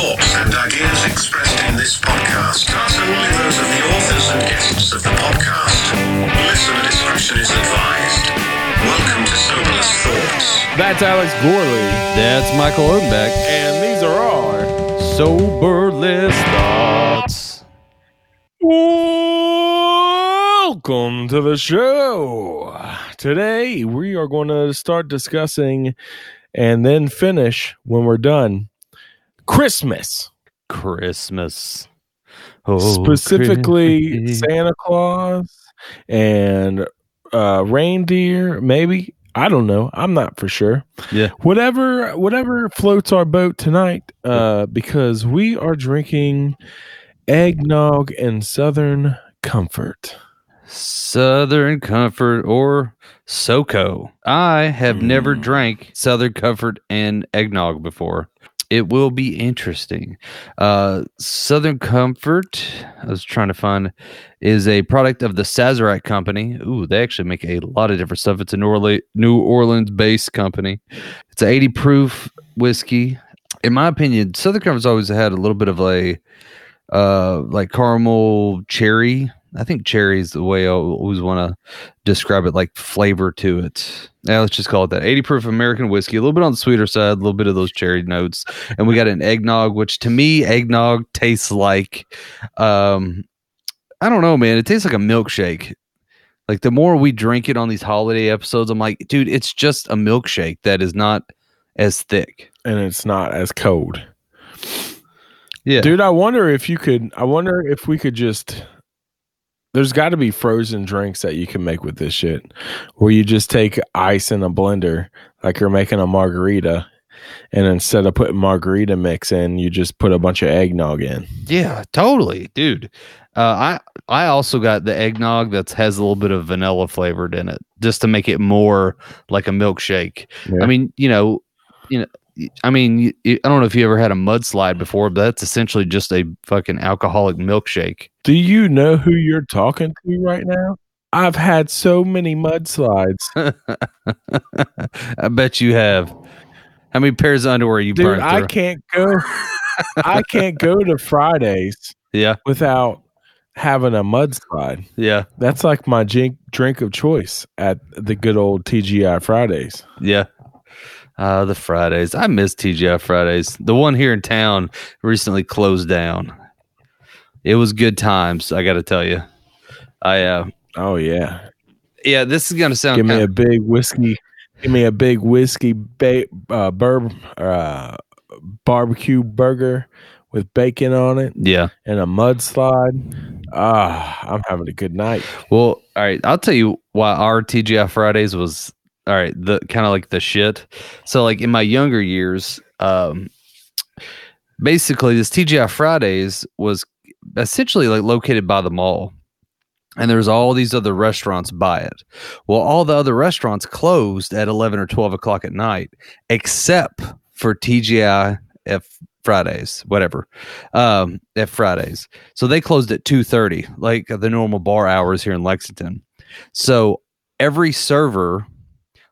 thoughts and ideas expressed in this podcast are solely those of the authors and guests of the podcast. Listener discretion is advised. Welcome to Soberless Thoughts. That's Alex Gorley, That's Michael Odenbeck. and these are our Soberless thoughts. Welcome to the show. Today we are going to start discussing and then finish when we're done Christmas, Christmas. Oh, specifically Christmas. Santa Claus and uh, reindeer. Maybe I don't know. I'm not for sure. Yeah. whatever whatever floats our boat tonight uh because we are drinking eggnog and southern comfort Southern Comfort or SoCo. I have never Mm. drank Southern Comfort and eggnog before. It will be interesting. Uh, Southern Comfort, I was trying to find, is a product of the Sazerac Company. Ooh, they actually make a lot of different stuff. It's a New Orleans, based company. It's an 80 proof whiskey. In my opinion, Southern Comfort's always had a little bit of a uh, like caramel cherry. I think cherry is the way I always want to describe it, like flavor to it. Yeah, let's just call it that. 80 proof American whiskey, a little bit on the sweeter side, a little bit of those cherry notes. And we got an eggnog, which to me, eggnog tastes like, um, I don't know, man. It tastes like a milkshake. Like the more we drink it on these holiday episodes, I'm like, dude, it's just a milkshake that is not as thick. and it's not as cold Yeah. dude i wonder if you could i wonder if we could just there's got to be frozen drinks that you can make with this shit where you just take ice in a blender like you're making a margarita and instead of putting margarita mix in you just put a bunch of eggnog in Yeah, totally, dude. Uh, I I also got the eggnog that has a little bit of vanilla flavored in it, just to make it more like a milkshake. Yeah. I mean, you know, you know, I mean, I don't know if you ever had a mudslide before, but that's essentially just a fucking alcoholic milkshake. Do you know who you're talking to right now? I've had so many mudslides. I bet you have. How many pairs of underwear you Dude, burned I can't go I can't go to Fridays Yeah, without having a mudslide. yeah, That's like my drink drink of choice at the good old TGI Fridays. yeah. Uh, the Fridays. I miss TGI Fridays. The one here in town recently closed down. It was good times, I got to tell you. I uh Oh yeah. yeah, this is gonna sound Give me kinda- a big whiskey give me a big whiskey ba- uh, burb uh, barbecue burger with bacon on it yeah. and a mudslide. Ah, I'm having a good night. Well, all right. I'll tell you why our TGI Fridays was all right. The kind of like the shit. So like in my younger years, um, basically this TGI Fridays was essentially like located by the mall. And there's all these other restaurants by it. Well, all the other restaurants closed at 11 or 12 o'clock at night, except for TGI F Fridays, whatever, um, at Fridays. So they closed at 2:30, like the normal bar hours here in Lexington. So every server,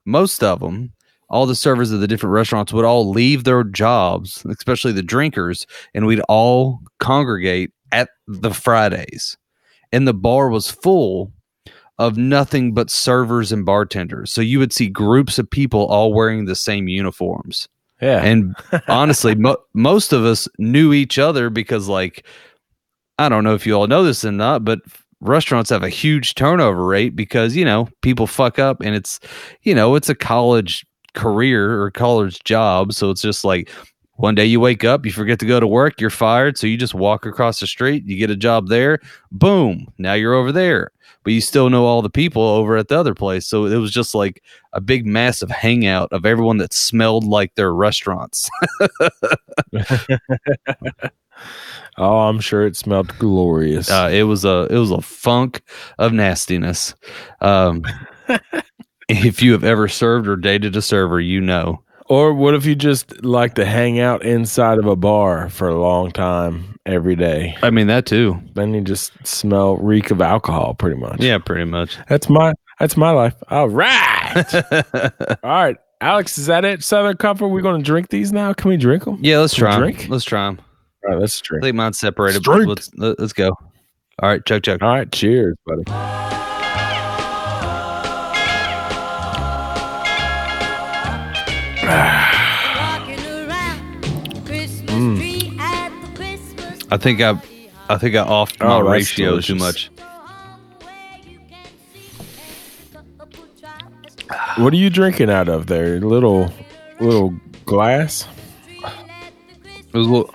most of them, all the servers of the different restaurants would all leave their jobs, especially the drinkers, and we'd all congregate at the Fridays. And the bar was full of nothing but servers and bartenders. So you would see groups of people all wearing the same uniforms Yeah. and honestly mo- most of us knew each other because like i don't know if you all know this or not but restaurants have a huge turnover rate because you know people fuck up and it's you know it's a college career or college job. So it's just like one day you wake up you forget to go to work you're fired. So you just walk across the street you get a job there boom now you're over there. But you still know all the people over at the other place. So it was just like a big massive hangout of everyone that smelled like their restaurants oh, I'm sure it smelled glorious. Uh, it was a it was a funk of nastiness. Um, if you have ever served or dated a server, you know. or what if you just like to hang out inside of a bar for a long time every day? I mean that too. Then you just smell reek of alcohol pretty much. Yeah, pretty much. That's my that's my life. All right. All right. Alex, is that it? Southern Comfort. We're going to drink these now. Can we drink them? yeah, let's Can try drink? Let's try them. All right, let's I drink. think mine's separated. Let's let- let's go. All right, chug chug. All right, cheers, buddy. Mm. tree at the Christmas I think I, I think I offed Oh, my that's ratio too much. where you can see a couple tries What are you drinking out of there? Little little glass? It was a little,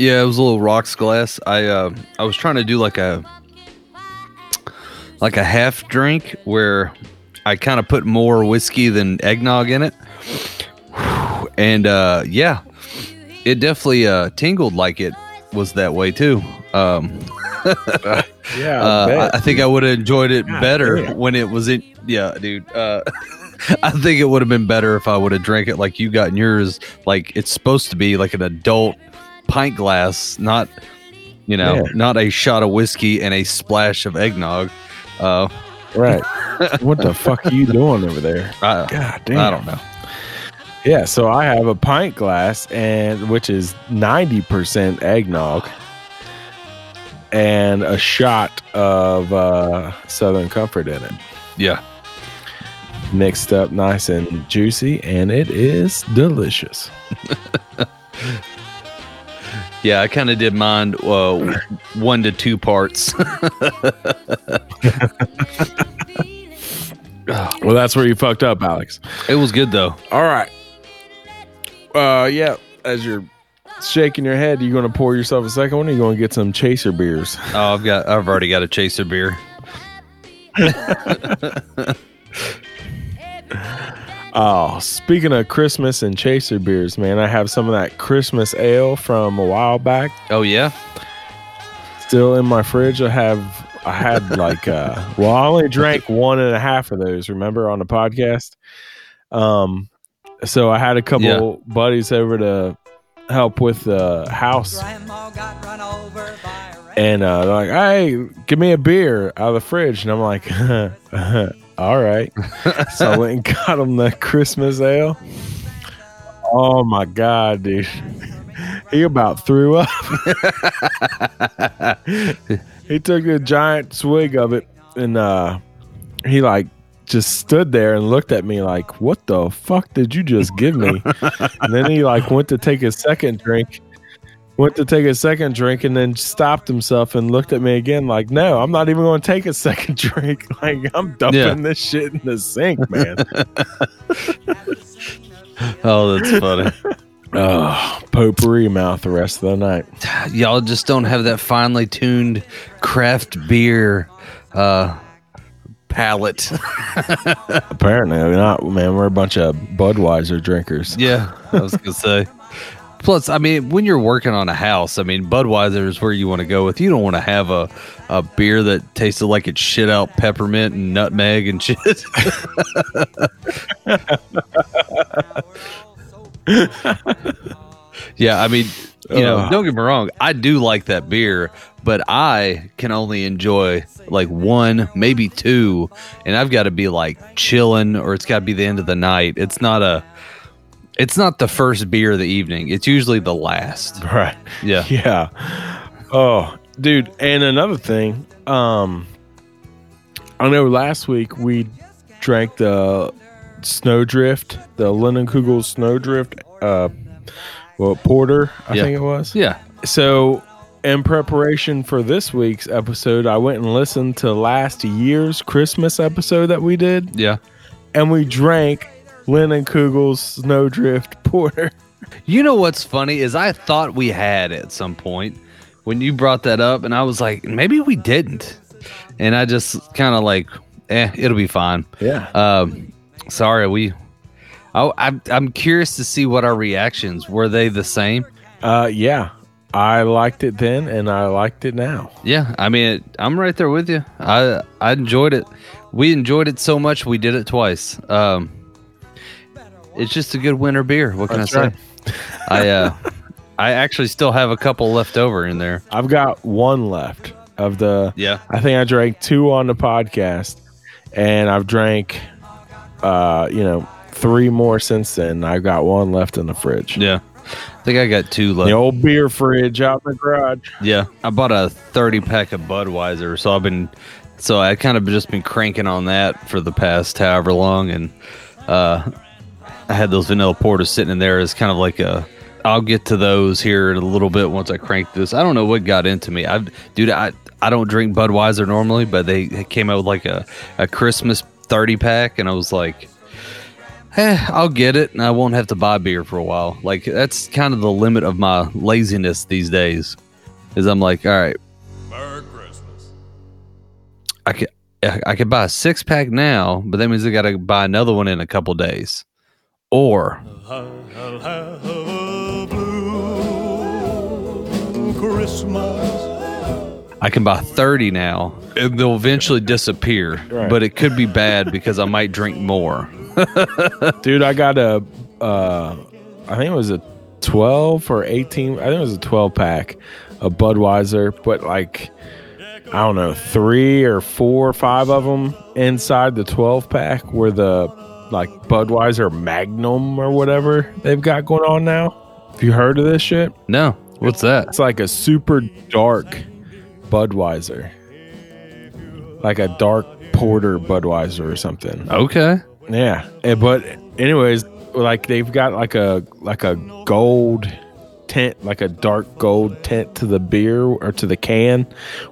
yeah, it was a little rocks glass. I uh, I was trying to do like a like a half drink where I kind of put more whiskey than eggnog in it, and uh, yeah, it definitely uh, tingled like it was that way too. Um, Yeah, uh, I, I think I would have enjoyed it better damn. when it was in. Yeah, dude. Uh, I think it would have been better if I would have drank it like you got in yours. Like it's supposed to be like an adult pint glass, not you know, Yeah. not a shot of whiskey and a splash of eggnog. Uh, right. what the fuck are you doing over there? I, God damn. I don't know. Yeah, so I have a pint glass and which is 90% eggnog and a shot of uh, Southern Comfort in it. Yeah, Mixed up nice and juicy and it is delicious. yeah. I kind of did mine uh, one to two parts. Well, that's where you fucked up, Alex. it was good though. All right. Uh yeah, as you're shaking your head, you going to pour yourself a second one or you going to get some chaser beers? Oh, I've got. I've already got a chaser beer. Oh, speaking of Christmas and chaser beers, man, I have some of that Christmas ale from a while back Oh yeah. still in my fridge. I have I had like uh well, I only drank one and a half of those, remember on the podcast? Um so I had a couple Yeah. buddies over to help with the house Grandma got run over by a rat. and uh they're like, Hey, give me a beer out of the fridge and I'm like all right. so I went and got him the Christmas ale. Oh my god, dude. He about threw up. he took a giant swig of it and uh he like just stood there and looked at me like, "What the fuck did you just give me?" and then he like went to take his second drink, went to take a second drink, and then stopped himself and looked at me again like, "No, I'm not even going to take a second drink. Like I'm dumping Yeah. this shit in the sink, man." Oh, that's funny. oh, potpourri mouth the rest of the night. Y'all just don't have that finely tuned craft beer uh, palate. Apparently we're not, man. We're a bunch of Budweiser drinkers. yeah, I was gonna say. Plus, I mean, when you're working on a house, I mean, Budweiser is where you want to go with. You don't want to have a, a beer that tasted like it shit out peppermint and nutmeg and shit. yeah, I mean, you know, don't get me wrong, I do like that beer, but I can only enjoy like one, maybe two, and I've got to be like chilling or it's got to be the end of the night. It's not a it's not the first beer of the evening. It's usually the last. Right. Yeah. Yeah. Oh, dude. And another thing, um, I know last week we drank the Snowdrift, the Leinenkugel Snowdrift, uh, well, porter, I Yeah. think it was. Yeah. So, in preparation for this week's episode, I went and listened to last year's Christmas episode that we did, Yeah. and we drank Leinenkugel's Snowdrift porter. You know what's funny is I thought we had at some point when you brought that up, and I was like, maybe we didn't. And I just kind of like, eh, it'll be fine. Yeah. Um, sorry, we. I, I'm I'm curious to see what our reactions were. They the same? Uh, yeah. I liked it then, and I liked it now. Yeah, I mean, it, I'm right there with you. I I enjoyed it. We enjoyed it so much we did it twice. Um, it's just a good winter beer. What can That's I say? right. I uh, I actually still have a couple left over in there. I've got one left of the. Yeah. I think I drank two on the podcast, and I've drank, uh, you know, three more since then. I've got one left in the fridge. Yeah. I think I got two left. The old beer fridge out in the garage. Yeah, I bought a 30 pack of Budweiser, so I've been so I kind of just been cranking on that for the past however long, and uh, I had those vanilla porters sitting in there as kind of like a. I'll get to those here in a little bit once I crank this. I don't know what got into me. I, dude, I I don't drink Budweiser normally, but they came out with like a a Christmas 30 pack, and I was like. Eh, I'll get it, and I won't have to buy beer for a while. Like that's kind of the limit of my laziness these days. Is I'm like, all right, Merry Christmas. I could I could buy a six pack now, but that means I got to buy another one in a couple days. Or I'll have a blue Christmas. I can buy 30 now. and They'll eventually disappear, Right. but it could be bad because I might drink more. Dude, I got a uh I think it was a 12 or 18, I think it was a 12 pack of Budweiser, but like I don't know, 3 or 4 or 5 of them inside the 12 pack were the like Budweiser Magnum or whatever they've got going on now. Have you heard of this shit? No, what's that? It's like a super dark Budweiser. Like a dark porter Budweiser or something. Okay. Yeah, eh, but anyways, like they've got like a like a gold tint, like a dark gold tint to the beer or to the can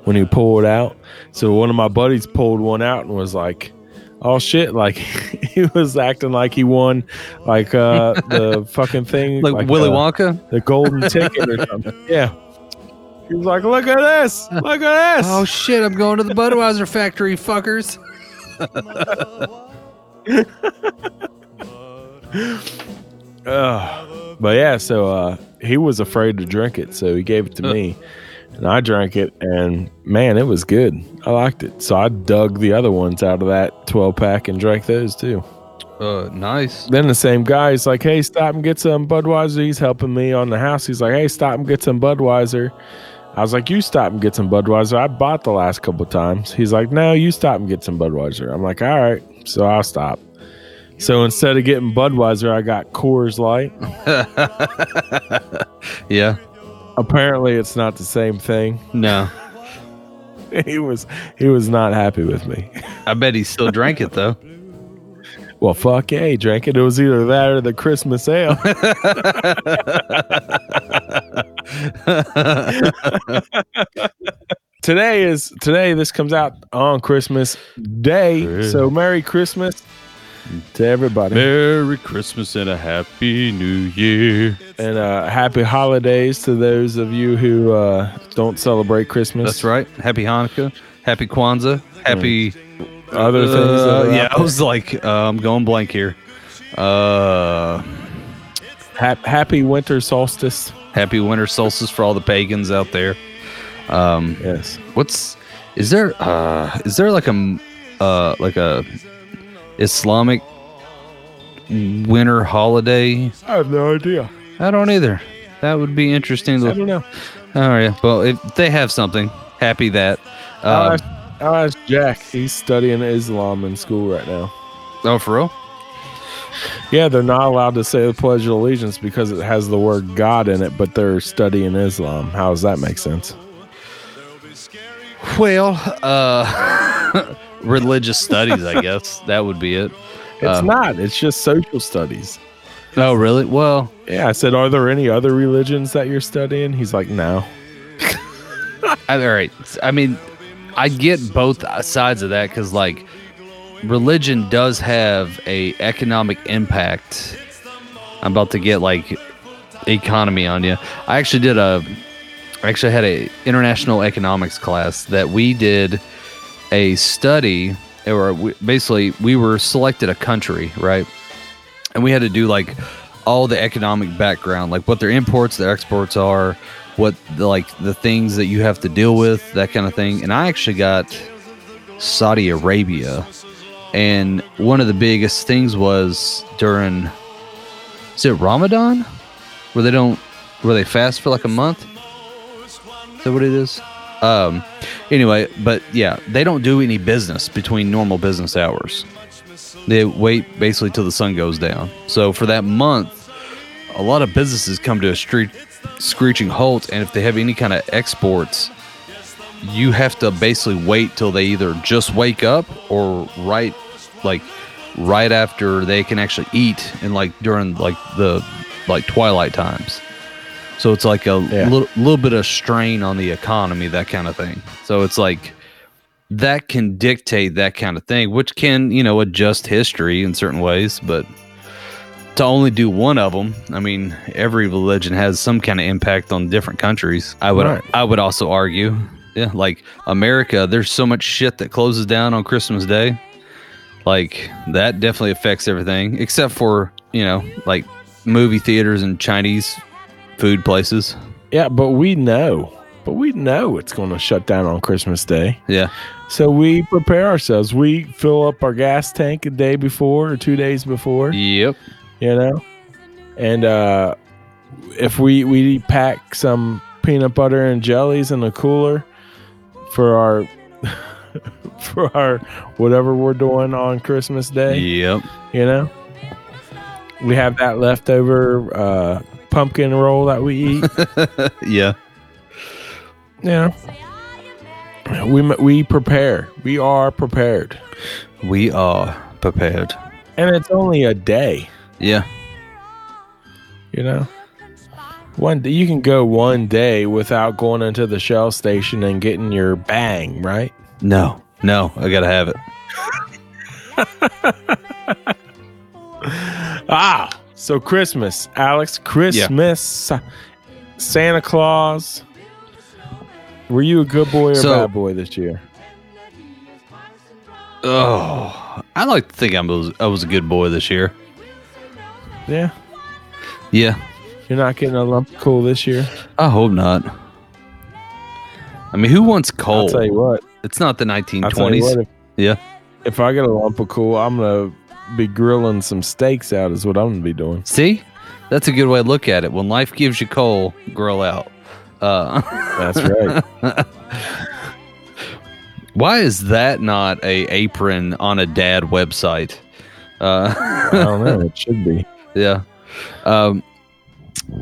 when you pull it out. So one of my buddies pulled one out and was like, "Oh shit!" Like he was acting like he won like uh the fucking thing, Like, Willy uh, Wonka? the golden ticket or something. Yeah. He was like, "Look at this! Look at this!" Oh shit, I'm going to the Budweiser factory, fuckers. Ugh. But yeah, so uh, he was afraid to drink it, so he gave it to me, and I drank it, and man, it was good. I liked it, so I dug the other ones out of that twelve pack and drank those too. Uh, nice. Then the same guy, he's like, "Hey, stop and get some Budweiser." He's helping me on the house. He's like, "Hey, stop and get some Budweiser." I was like, "You stop and get some Budweiser." I bought the last couple times. He's like, "No, you stop and get some Budweiser." I'm like, "All right," so I'll stop. So instead of getting Budweiser, I got Coors Light. Yeah. Apparently, it's not the same thing. No. he was he was not happy with me. I bet he still drank it though. Well, fuck yeah, he drank it. It was either that or the Christmas ale. today is today. This comes out on Christmas Day, so Merry Christmas to everybody, Merry Christmas and a Happy New Year. and uh, happy holidays to those of you who uh, don't celebrate Christmas. That's right. Happy Hanukkah. Happy Kwanzaa. Happy. Other things, Uh, yeah, I was like, uh, I'm going blank here. Uh, there. Hap- happy winter solstice. happy winter solstice for all the pagans out there. Um, Yes. what's is there? Uh, is there like a m- uh like a Islamic winter holiday? I have no idea. I don't either. That would be interesting. I don't know. oh yeah. Well, if they have something, happy that. I'll Um, ask, I'll ask Jack. He's studying Islam in school right now. oh, for real? Yeah, they're not allowed to say the Pledge of Allegiance because it has the word God in it, but they're studying Islam. How does that make sense? Well, uh, religious studies, I guess that would be it. It's Uh, not. It's just social studies. Oh, really? Well, Yeah, I said, Are there any other religions that you're studying? He's like, No. All right. I mean, I get both sides of that because, like, religion does have a economic impact. I'm about to get like economy on you. I actually did a, I actually had a international economics class that we did a study, or we, basically we were selected a country, right? and we had to do like all the economic background, like what their imports, their exports are, what the, like the things that you have to deal with, that kind of thing. And I actually got Saudi Arabia, and one of the biggest things was during is it Ramadan, where they don't where they fast for like a month. Is that what it is? Um. Anyway, but yeah, they don't do any business between normal business hours. They wait basically till the sun goes down. So for that month, a lot of businesses come to a street screeching halt, and if they have any kind of exports, you have to basically wait till they either just wake up or right like right after they can actually eat and like during like the like twilight times. So it's like a Yeah. little little bit of strain on the economy, that kind of thing. So it's like that can dictate that kind of thing, which can, you know, adjust history in certain ways, but to only do one of them, I mean, every religion has some kind of impact on different countries. I would Right. I would also argue. Yeah, like America, there's so much shit that closes down on Christmas Day. Like that definitely affects everything except for, you know, like movie theaters and Chinese food places. Yeah, but we know, but we know it's going to shut down on Christmas Day. Yeah. So we prepare ourselves. We fill up our gas tank a day before or two days before, Yep. you know, and uh, if we we pack some peanut butter and jellies in the cooler for our for our whatever we're doing on Christmas Day, Yep. you know, we have that leftover uh, pumpkin roll that we eat. Yeah. Yeah. We we prepare. We are prepared, We are prepared. and it's only a day. Yeah. You know, one day, you can go one day without going into the shell station and getting your bang right. No. No, I got to have it. Ah, so Christmas, Alex. Christmas, Santa Claus. Were you a good boy or So- bad boy this year? Oh, I like to think I was I was a good boy this year. Yeah, Yeah. you're not getting a lump of coal this year. I hope not. I mean, who wants coal? I'll tell you what. It's not the I'll tell you 1920s. what. If, Yeah. if I get a lump of coal, I'm gonna be grilling some steaks out. Is what I'm gonna be doing. See? That's a good way to look at it. When life gives you coal, grill out. Uh, That's right. why is that not a apron on a dad website? Uh, I don't know. It should be. yeah. Um,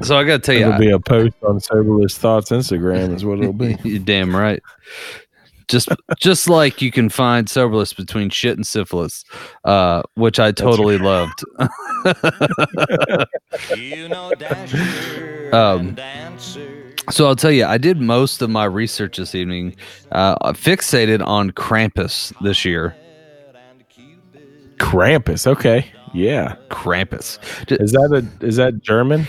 so I got to tell you, It'll be a post on Soberless Thoughts Instagram. Is what it'll be. You're damn right. Just just like you can find soberless between shit and syphilis, uh, which I totally loved. You know Um. So I'll tell you, I did most of my research this evening. Uh, fixated on Krampus this year. Krampus. Okay. Yeah. Krampus. Is that a is that German?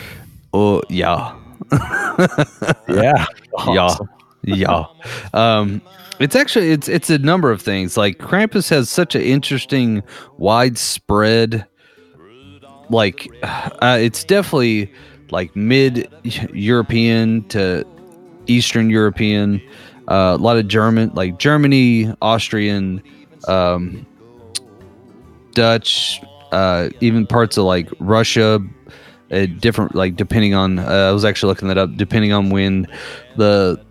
Oh yeah, Yeah. yeah, Awesome. Yeah. Um, it's actually it's it's a number of things. Like Krampus has such an interesting, widespread. Like, uh, it's definitely like mid European to Eastern European. Uh, a lot of German, like Germany, Austrian, um, Dutch, uh, even parts of like Russia, uh, different like depending on. Uh, I was actually looking that up. Depending on when the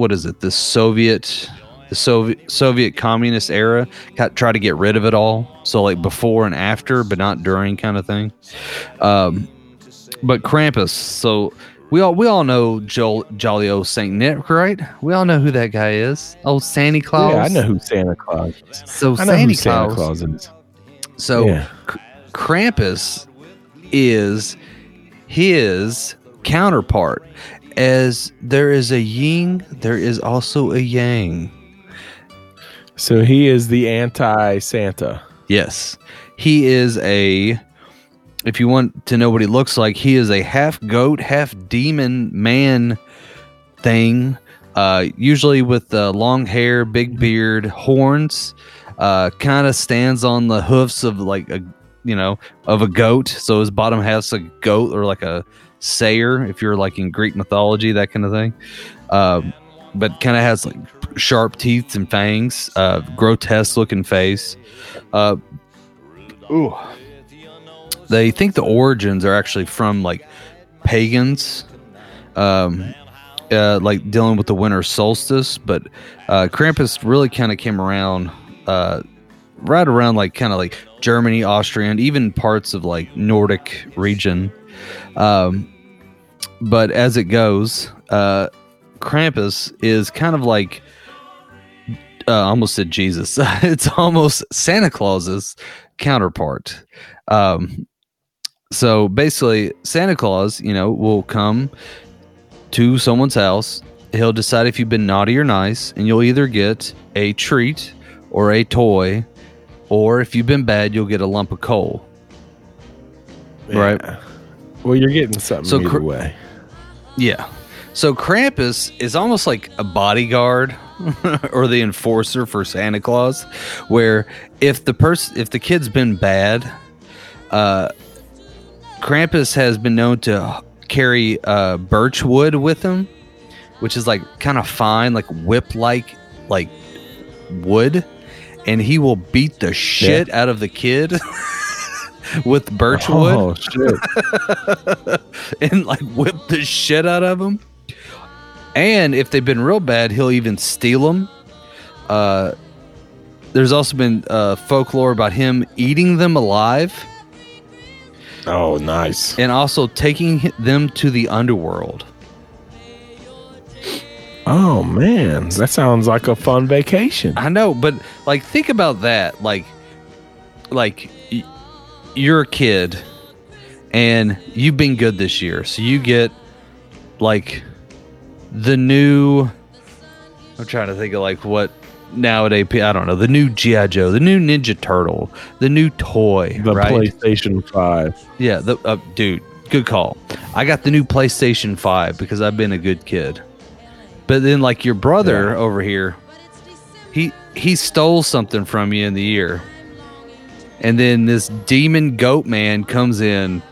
what is it? The Soviet, the Soviet Soviet communist era got try to get rid of it all. So like before and after, but not during, kind of thing. Um, but Krampus. So we all we all know Joel, jolly old Saint Nick, right? We all know who that guy is. Old Santa Claus. Yeah, I know who Santa Claus is. So Santa Santa Claus. Is. So Yeah. Krampus is his counterpart. As there is a yin, there is also a yang. So he is the anti Santa. Yes. He is a if you want to know what he looks like, he is a half goat, half demon man thing. Uh, usually with uh, long hair, big beard, horns. Uh, kind of stands on the hoofs of like a you know of a goat. So his bottom half's a goat or like a satyr, if you're like in Greek mythology, that kind of thing. Um, but kind of has like sharp teeth and fangs, uh, grotesque looking face. Uh, ooh. They think the origins are actually from like pagans, um, uh, like dealing with the winter solstice. But uh, Krampus really kind of came around uh, right around like kind of like Germany, Austria, and even parts of like Nordic region. Um, but as it goes, uh, Krampus is kind of like uh, almost said Jesus. it's almost Santa Claus's counterpart. Um, so basically, Santa Claus, you know, will come to someone's house. He'll decide if you've been naughty or nice, and you'll either get a treat or a toy, or if you've been bad, you'll get a lump of coal. Right. Yeah. Well, you're getting something So either cr- way. Yeah. So Krampus is almost like a bodyguard or the enforcer for Santa Claus, where if the person if the kid's been bad, uh, Krampus has been known to carry uh, birch wood with him, which is like kind of fine, like whip like like wood, and he will beat the shit out of the kid with birch wood Oh shit! and like whip the shit out of them. And if they've been real bad, he'll even steal them. Uh, there's also been uh, folklore about him eating them alive oh, nice. and also taking them to the underworld. Oh man, that sounds like a fun vacation. I know, but like think about that. Like, like y- you're a kid and you've been good this year, so you get like the new. I'm trying to think of like what nowadays. I don't know the new GI Joe, the new Ninja Turtle, the new toy, The right? PlayStation Five. Yeah, the uh, dude, good call. I got the new PlayStation 5 because I've been a good kid. But then like your brother Yeah. over here, he he stole something from you in the year. And then this demon goat man comes in,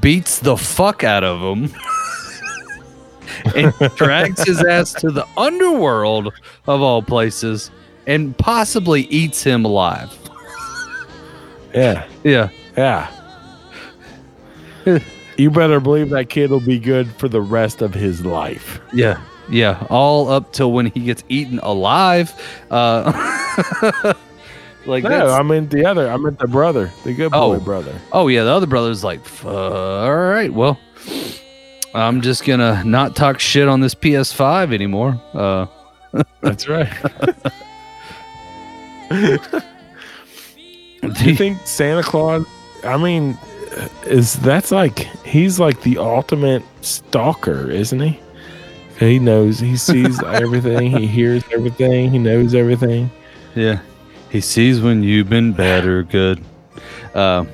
beats the fuck out of him. and drags his ass to the underworld of all places and possibly eats him alive. Yeah, Yeah. yeah. you better believe that kid will be good for the rest of his life. Yeah, yeah, all up till when he gets eaten alive. Uh, like No, I meant the other. I meant the brother, the good boy Oh. brother. oh yeah, the other brother's like, all right, well, I'm just gonna not talk shit on this PS5 anymore. Uh, That's right. Do you think Santa Claus? I mean, is that's like he's like the ultimate stalker, isn't he? He knows, he sees everything, he hears everything, he knows everything. yeah, he sees when you've been bad or good. Uh,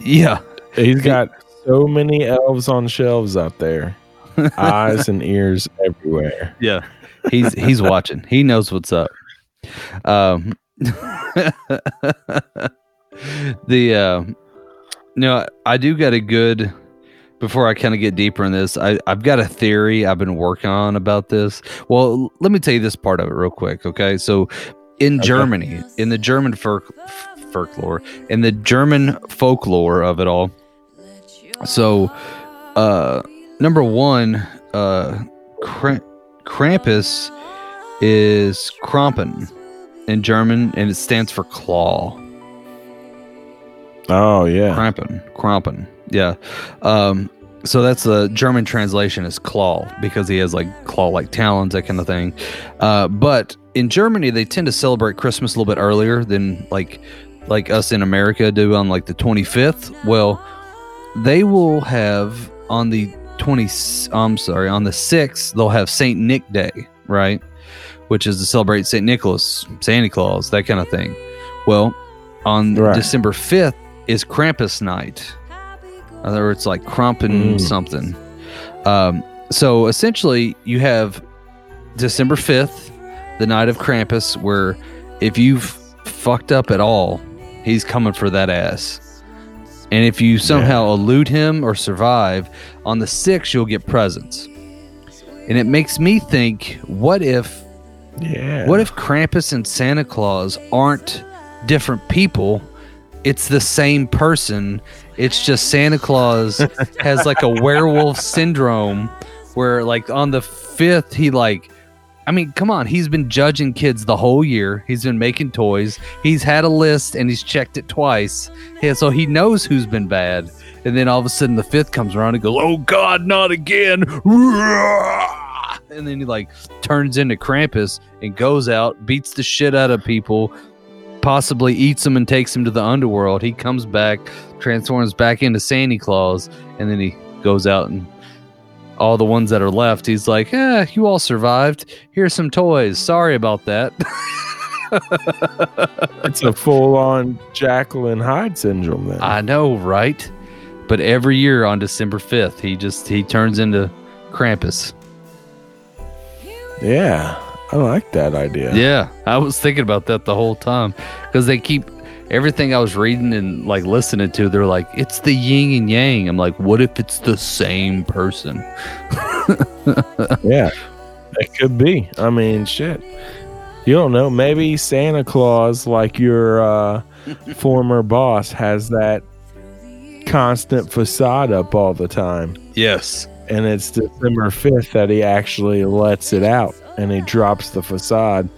yeah, He's got so many elves on shelves out there, eyes and ears everywhere. Yeah, he's he's watching. He knows what's up. Um, the uh, no, I do got a good. Before I kind of get deeper in this, I, I've got a theory I've been working on about this. Well, let me tell you this part of it real quick, okay? So, in Germany, in the German folk, folklore, in the German folklore of it all, so uh, number one, uh, Kra- Krampus is Krampen in German, and it stands for claw. Oh yeah, Krampen, Krampen, yeah. Um, so that's the German translation is claw because he has like claw-like talons, that kind of thing. Uh, but in Germany, they tend to celebrate Christmas a little bit earlier than like like us in America do on like the 25th. Well, they will have on the 20 I'm sorry, on the 6th, they'll have Saint Nick Day, right? Which is to celebrate Saint Nicholas, Santa Claus, that kind of thing. Well, on Right. December 5th is Krampus night. In other words, like Krampen Mm. something. Um, so essentially, you have December 5th, the night of Krampus, where if you've fucked up at all, he's coming for that ass. And if you somehow elude him or survive, on the 6th, you'll get presents. And it makes me think what if yeah. what if Krampus and Santa Claus aren't different people? It's the same person. It's just Santa Claus has like a werewolf syndrome where like on the 5th he like I mean, come on. He's been judging kids the whole year. He's been making toys. He's had a list and he's checked it twice. Yeah, so he knows who's been bad. And then all of a sudden the fifth comes around and goes, "Oh God, not again!" And then he like turns into Krampus and goes out, beats the shit out of people, possibly eats him and takes him to the underworld. He comes back, transforms back into Santa Claus, and then he goes out and all the ones that are left, he's like, "Yeah, you all survived. Here's some toys. Sorry about that." It's a full on Jekyll and Hyde syndrome then. I know, right? But every year on December 5th, he just he turns into Krampus. yeah. I like that idea. Yeah, I was thinking about that the whole time because they keep everything I was reading and like listening to. They're like, it's the yin and yang. I'm like, what if it's the same person? Yeah. It could be. I mean, shit. You don't know. Maybe Santa Claus, like your uh, former boss, has that constant facade up all the time. Yes. And it's December 5th that he actually lets it out and he drops the facade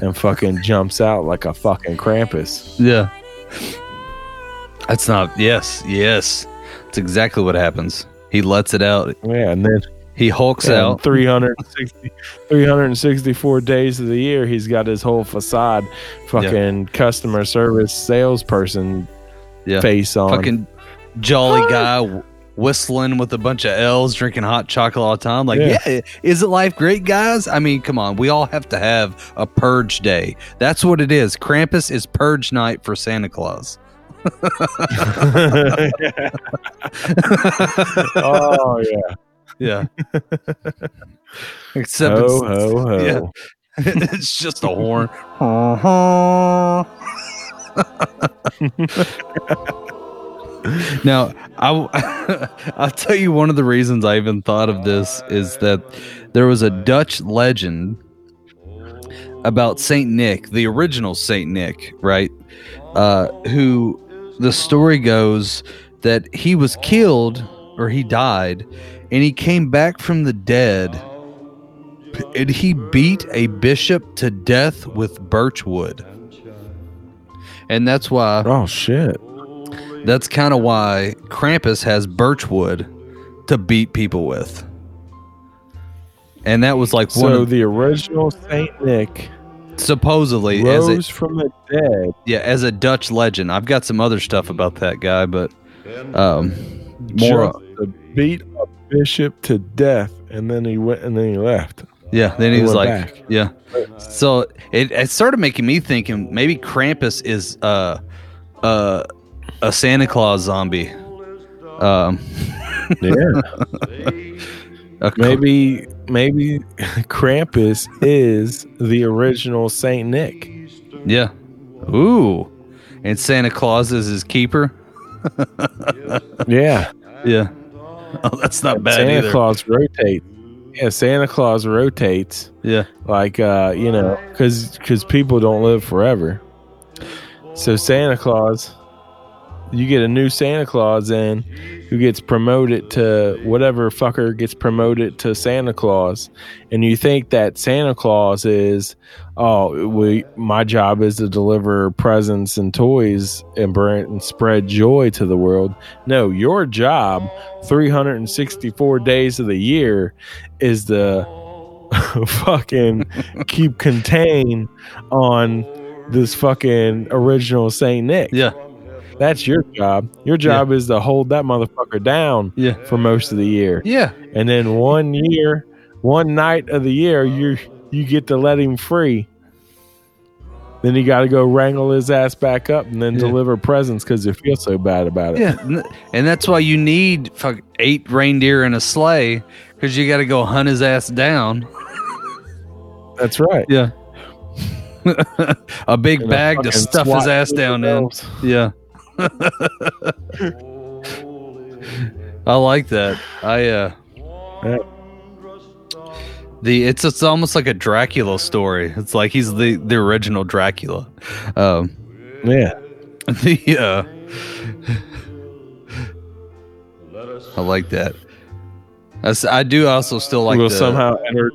and fucking jumps out like a fucking Krampus. Yeah. That's not. Yes. Yes. That's exactly what happens. He lets it out. Yeah. And then He hulks and out. 360, 364 days of the year, he's got his whole facade fucking customer service salesperson Yeah. face on. Fucking jolly guy wh- whistling with a bunch of L's, drinking hot chocolate all the time. Like, Yeah. yeah, isn't life great, guys? I mean, come on. We all have to have a purge day. That's what it is. Krampus is purge night for Santa Claus. oh yeah. Yeah. Except Ho it's, ho ho. yeah. it's just a horn. now, I, I'll tell you one of the reasons I even thought of this is that there was a Dutch legend about Saint Nick, the original Saint Nick, right? Uh, who the story goes that he was killed or he died, and he came back from the dead, and he beat a bishop to death with birch wood, and that's why Oh shit. That's kind of why Krampus has birch wood to beat people with. And that was like one So of, the original Saint Nick supposedly as rose a, from the dead. yeah as a Dutch legend. I've got some other stuff about that guy, but um, more to beat a bishop to death, and then he went and then he left. yeah. Then he He was like back. yeah. So it, it started making me thinking maybe Krampus is uh uh a Santa Claus zombie. Um, Yeah. maybe maybe Krampus is the original Saint Nick. Yeah. Ooh. And Santa Claus is his keeper. Yeah. Yeah. Oh, that's not bad Santa either. Claus rotates. Yeah, Santa Claus rotates. Yeah. like uh you know because because people don't live forever so santa claus you get a new santa claus in who gets promoted to whatever fucker gets promoted to santa claus and you think that santa claus is oh we my job is to deliver presents and toys and, and spread joy to the world no your job 364 days of the year is the fucking keep contained on this fucking original Saint Nick. Yeah. That's your job. Your job is to hold that motherfucker down Yeah. for most of the year. Yeah. And then one year, one night of the year, you you get to let him free. Then you got to go wrangle his ass back up and then Yeah. deliver presents because you feel so bad about it. Yeah. And that's why you need fuck eight reindeer in a sleigh because you got to go hunt his ass down. That's right. Yeah. a big And bag to stuff his ass down in. Yeah. I like that. I uh Yeah. the it's it's almost like a Dracula story. It's like he's the the original Dracula. Um Yeah. the uh I like that. I do also still like We'll the, somehow enter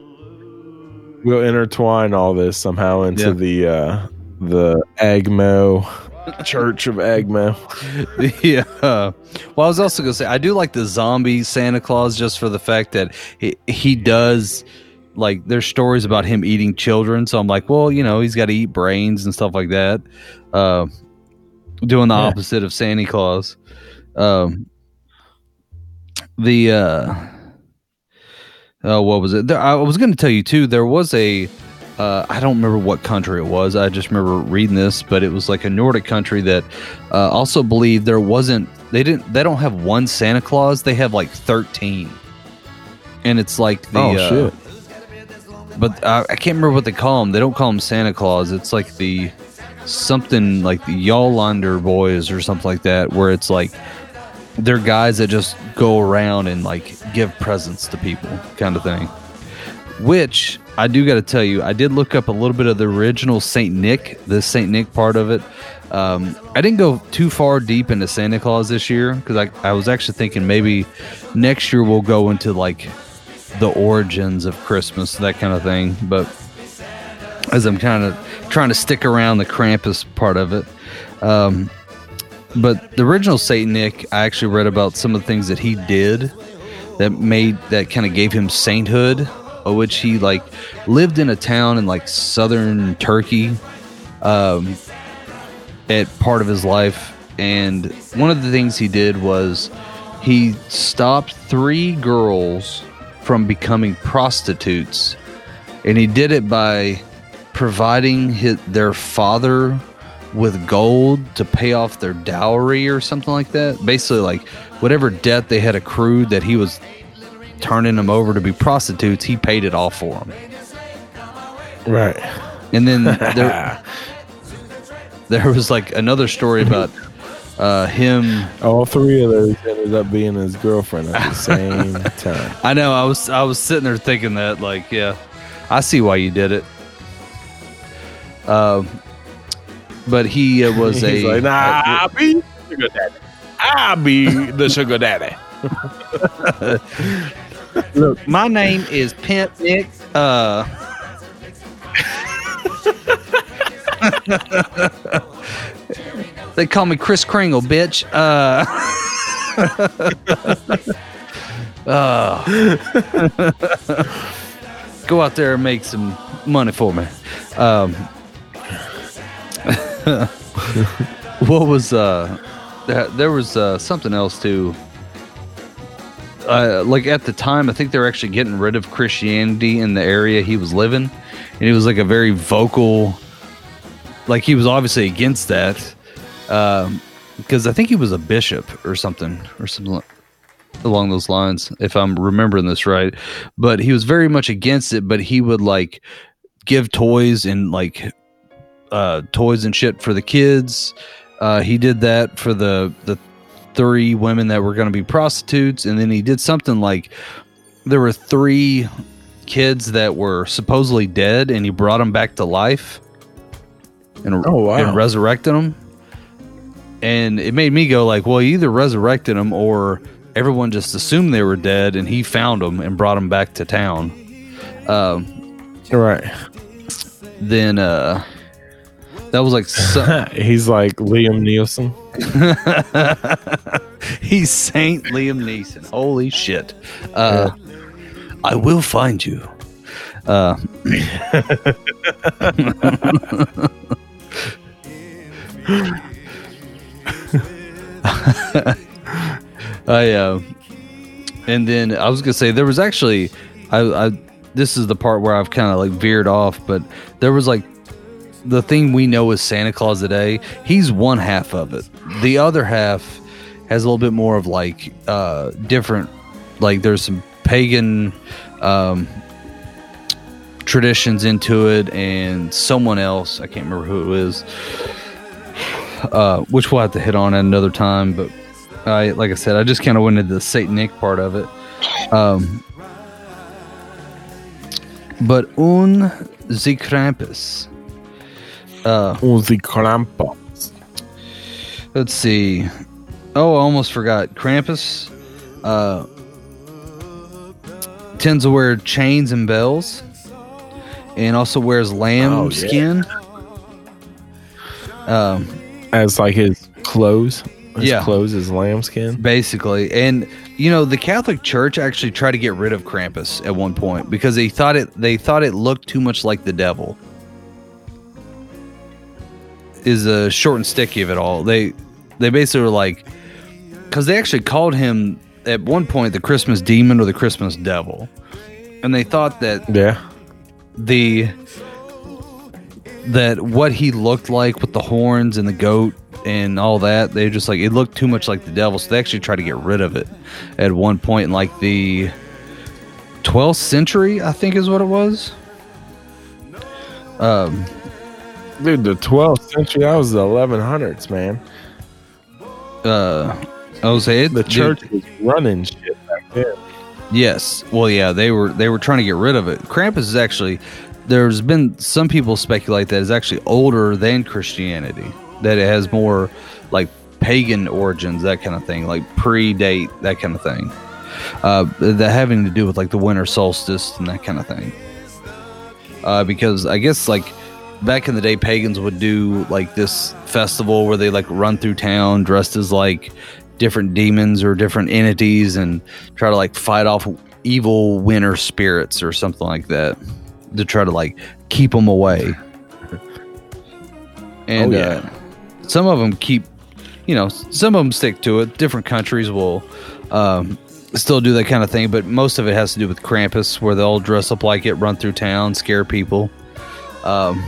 we'll intertwine all this somehow into Yeah. the uh the Agmo Church of Agmo. yeah. Well, I was also gonna say I do like the zombie Santa Claus just for the fact that he he does like there's stories about him eating children. So I'm like, well, you know, he's got to eat brains and stuff like that. Uh, doing the Yeah. opposite of Santa Claus. Um, the uh, oh, what was it? There, I was going to tell you too. There was a uh, I don't remember what country it was. I just remember reading this, but it was like a Nordic country that uh, also believed there wasn't. They didn't. They don't have one Santa Claus. They have like thirteen, and it's like the. oh uh, shit. but I, I can't remember what they call them. They don't call them Santa Claus. It's like the something like the Yolander boys or something like that, where it's like they're guys that just go around and like give presents to people, kind of thing. Which I do got to tell you, I did look up a little bit of the original Saint Nick, the Saint Nick part of it. Um, I didn't go too far deep into Santa Claus this year because I, I was actually thinking maybe next year we'll go into like the origins of Christmas, that kind of thing. But as I'm kind of trying to stick around the Krampus part of it. Um, but the original Saint Nick, I actually read about some of the things that he did that made that kind of gave him sainthood, which he like lived in a town in like southern Turkey, um, at part of his life, and one of the things he did was he stopped three girls from becoming prostitutes, and he did it by providing his, their father with gold to pay off their dowry or something like that. Basically, like whatever debt they had accrued that he was turning them over to be prostitutes, he paid it all for them. Right. And then there, there was like another story about uh, him. All three of those ended up being his girlfriend at the same time. I know I was I was sitting there thinking that like yeah, I see why you did it. Um, but he uh, was a like, nah, I'll be sugar daddy. I'll be the sugar daddy. Look, my name is Pimp Nick. Uh, they call me Kris Kringle, bitch. Uh, uh, go out there and make some money for me. Um, what was uh, there, there was uh, something else too uh, like at the time, I think they were actually getting rid of Christianity in the area he was living, and he was like a very vocal, like he was obviously against that, um, because I think he was a bishop or something or something along those lines, if I'm remembering this right. But he was very much against it, but he would like give toys and like uh, toys and shit for the kids. Uh, he did that for the the three women that were going to be prostitutes and then he did something like there were three kids that were supposedly dead and he brought them back to life and, Oh, wow. and resurrected them and it made me go like well he either resurrected them or everyone just assumed they were dead and he found them and brought them back to town um, Right. then uh that was like He's like Liam Nielsen. He's Saint Liam Neeson. Holy shit. Uh, I will find you. Uh, I uh, and then I was gonna say there was actually I, I this is the part where I've kind of like veered off, but there was like the thing we know as Santa Claus today, he's one half of it. The other half has a little bit more of like uh different like there's some pagan um traditions into it and someone else, I can't remember who it is. Uh which we'll have to hit on at another time, but I like I said, I just kind of went into the Satanic part of it. Um but un the Krampus. Uh Uzi Krampus. Let's see. Oh, I almost forgot. Krampus uh, tends to wear chains and bells. and also wears lamb Oh, yeah. skin. Um, As like his clothes. His Yeah. clothes is lambskin. basically, and you know the Catholic Church actually tried to get rid of Krampus at one point because they thought it they thought it looked too much like the devil. Is a short and sticky of it all. They they basically were like because they actually called him at one point the Christmas demon or the Christmas devil, and they thought that Yeah. the that what he looked like with the horns and the goat and all that they just like it looked too much like the devil so they actually tried to get rid of it at one point in like the 12th century i think is what it was um Dude, the 12th century, that was the 1100s, man. uh i was saying The church was running shit back then. Yes. Well, yeah, they were they were trying to get rid of it. Krampus is actually there's been some people speculate that it's actually older than Christianity. That it has more like pagan origins, that kind of thing, like predate that kind of thing. Uh, that having to do with like the winter solstice and that kind of thing. Uh, because I guess like back in the day, pagans would do like this festival where they like run through town dressed as like different demons or different entities and try to like fight off evil winter spirits or something like that to try to like keep them away. And Oh, yeah. uh, some of them keep, you know, some of them stick to it. Different countries will um, still do that kind of thing, but most of it has to do with Krampus, where they'll dress up like it, run through town, scare people. Um,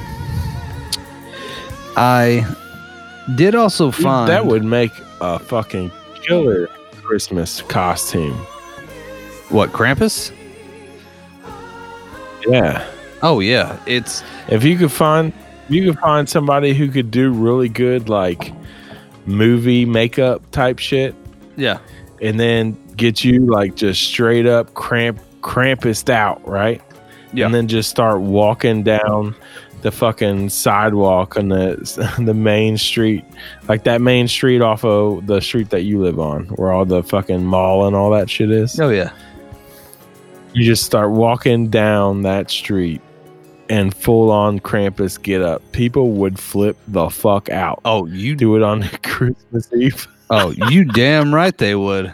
I did also find that would make a fucking killer Christmas costume. what Krampus. Yeah. Oh yeah, it's If you could find you could find somebody who could do really good like movie makeup type shit yeah, and then get you like just straight up cramp crampest out, right? Yeah. And then just start walking down the fucking sidewalk on the the main street, like that main street off of the street that you live on, where all the fucking mall and all that shit is. oh yeah, You just start walking down that street and full on Krampus get up. People would flip the fuck out. oh you Do it on Christmas Eve. Oh, you damn right they would.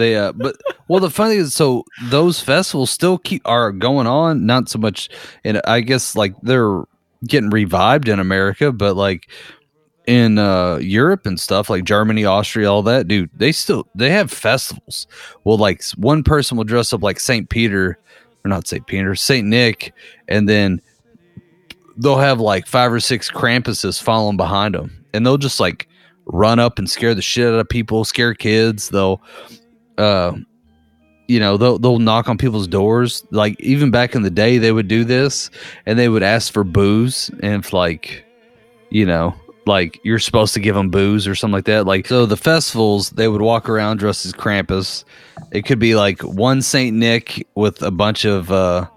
They uh but well the funny is so those festivals still keep are going on, not so much and I guess like they're getting revived in America, but like in uh Europe and stuff like Germany, Austria, all that, dude, they still they have festivals. Well like one person will dress up like St. Peter or not St. Peter, St. Nick and then they'll have like five or six Krampuses following behind them, and they'll just like run up and scare the shit out of people, scare kids. They'll, uh, you know, they'll they'll knock on people's doors. Like even back in the day, they would do this, and they would ask for booze, and if like, you know. Like you're supposed to give them booze or something like that. Like so, the festivals they would walk around dressed as Krampus. It could be like one Saint Nick with a bunch of uh,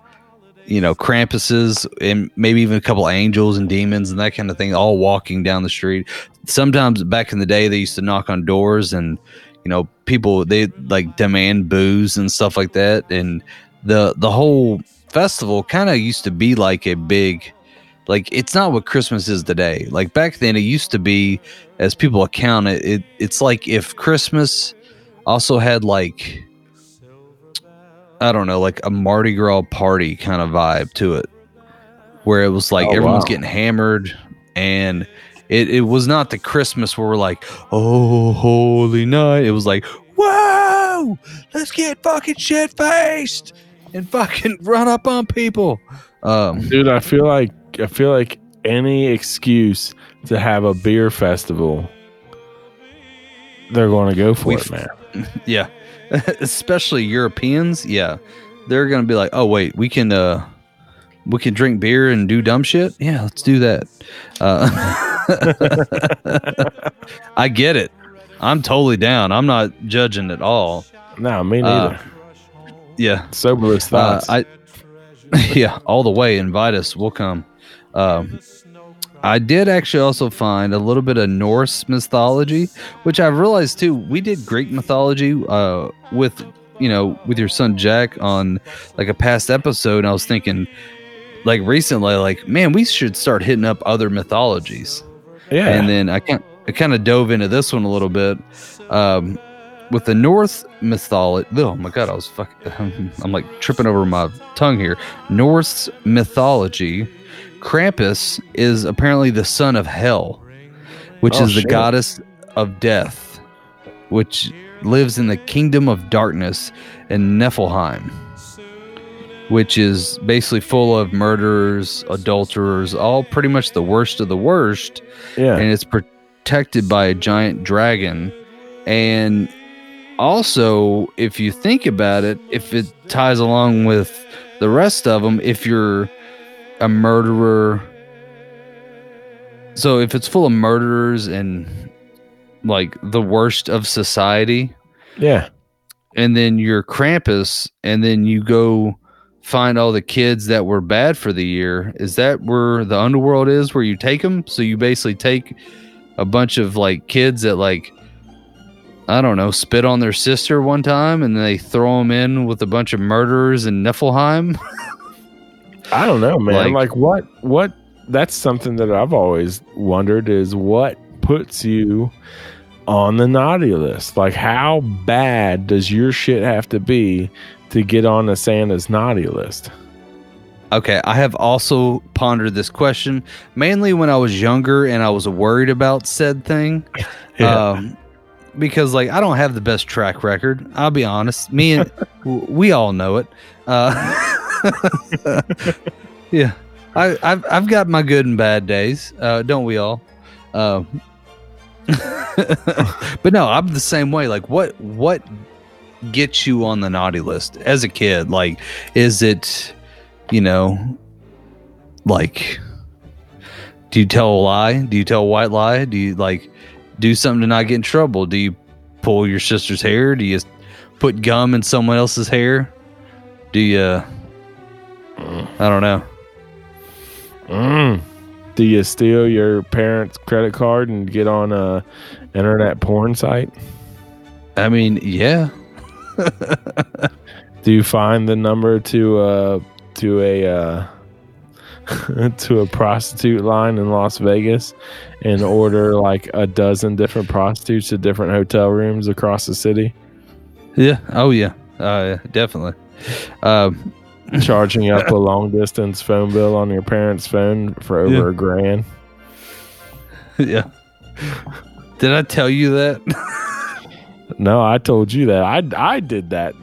you know, Krampuses and maybe even a couple angels and demons and that kind of thing, all walking down the street. Sometimes back in the day, they used to knock on doors and, you know, people they like demand booze and stuff like that. And the the whole festival kind of used to be like a big, like it's not what Christmas is today. Like back then, it used to be, as people account it, it it's like if Christmas also had like I don't know, like a Mardi Gras party kind of vibe to it, where it was like Oh, everyone's wow. getting hammered, and it, it was not the Christmas where we're like, oh, holy night. It was like, whoa, let's get fucking shit faced and fucking run up on people. Um, Dude, I feel like I feel like any excuse to have a beer festival, they're going to go for it, man. yeah, especially Europeans. Yeah, they're gonna be like, oh wait, we can uh, we can drink beer and do dumb shit. Yeah, let's do that. Uh, I get it. I'm totally down. I'm not judging at all. No, me Uh, neither. Yeah, Soberless uh, thoughts. I yeah, all the way. Invite us. We'll come. Um, I did actually also find a little bit of Norse mythology, which I've realized too. We did Greek mythology uh, with you know, with your son Jack on like a past episode, and I was thinking, like recently, like man, we should start hitting up other mythologies. Yeah. And then I kind I kind of dove into this one a little bit. Um, with the Norse mythology, oh my god, I was fucking, I'm like tripping over my tongue here. Norse mythology, Krampus is apparently the son of Hel, which Oh, is the shit. goddess of death, which lives in the kingdom of darkness in Niflheim, which is basically full of murderers, adulterers, all pretty much the worst of the worst yeah. and it's protected by a giant dragon. And also, if you think about it, if it ties along with the rest of them, if you're a murderer, so if it's full of murderers and like the worst of society, yeah. and then you're Krampus, and then you go find all the kids that were bad for the year. Is that where the underworld is, where you take them? So you basically take a bunch of like kids that like I don't know, spit on their sister one time, and they throw them in with a bunch of murderers in Niflheim. I don't know, man. Like- Like, what what that's something that I've always wondered is what puts you on the naughty list? Like how bad does your shit have to be to get on the Santa's naughty list? Okay, I have also pondered this question mainly when I was younger and I was worried about said thing. Um, because like I don't have the best track record. I'll be honest. Me and we all know it. Uh, yeah, I, I've I've got my good and bad days. Uh, don't we all? Um, but no, I'm the same way. Like, what what gets you on the naughty list as a kid? Like, is it you know, like, do you tell a lie? Do you tell a white lie? Do you like do something to not get in trouble? Do you pull your sister's hair? Do you put gum in someone else's hair? Do you? I don't know. Mm. Do you steal your parents' credit card and get on a internet porn site? I mean, yeah, Do you find the number to uh to a uh to a prostitute line in Las Vegas and order like a dozen different prostitutes to different hotel rooms across the city, yeah. Oh yeah, uh, definitely. Um, charging up a long distance phone bill on your parents' phone for over Yeah. a grand? yeah. Did I tell you that? No, I told you that. I I did that.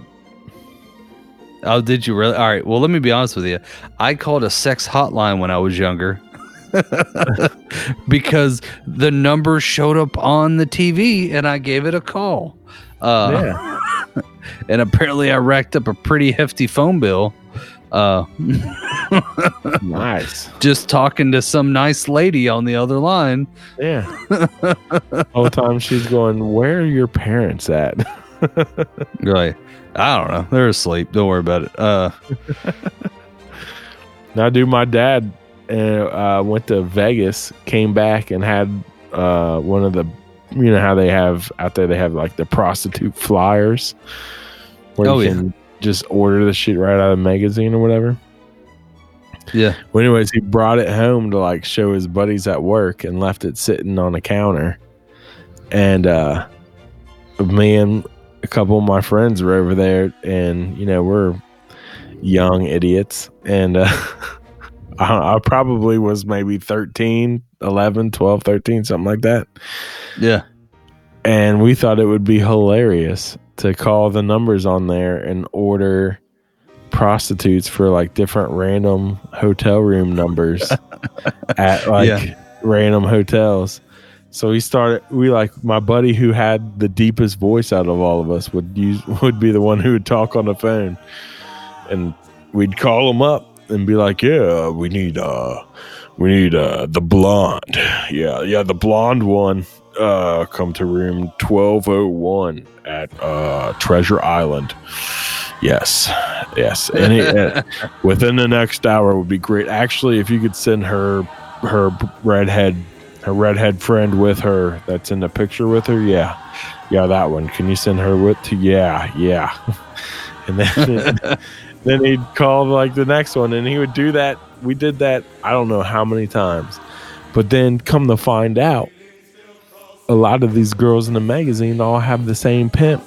Oh, did you really? All right. Well, let me be honest with you. I called a sex hotline when I was younger because the number showed up on the TV and I gave it a call. Uh, yeah. And apparently I racked up a pretty hefty phone bill uh, Nice. just talking to some nice lady on the other line. Yeah. Whole time she's going, Where are your parents at? Right. I don't know. They're asleep. Don't worry about it. Uh, Now, dude, my dad uh, uh, went to Vegas, came back, and had uh, one of the, you know how they have out there, they have like the prostitute flyers where Oh, you yeah. can just order the shit right out of the magazine or whatever. yeah. Well, anyways, he brought it home to like show his buddies at work and left it sitting on a counter. And uh, me and a couple of my friends were over there, and you know we're young idiots, and uh, I, I probably was maybe 13, 11, 12, 13, something like that. Yeah. And we thought it would be hilarious to call the numbers on there and order prostitutes for like different random hotel room numbers at like Yeah. random hotels. So we started we like my buddy who had the deepest voice out of all of us would use would be the one who would talk on the phone. And we'd call him up and be like, "Yeah, we need uh we need uh the blonde. Yeah, yeah, the blonde one uh come to room 1201 at uh Treasure Island." Yes. Yes. It, uh, within the next hour would be great. Actually, if you could send her her redhead her redhead friend with her that's in the picture with her, yeah. Yeah, that one. Can you send her with to yeah, yeah. and then then he'd call like the next one, and he would do that. We did that. I don't know how many times, but then come to find out, a lot of these girls in the magazine all have the same pimp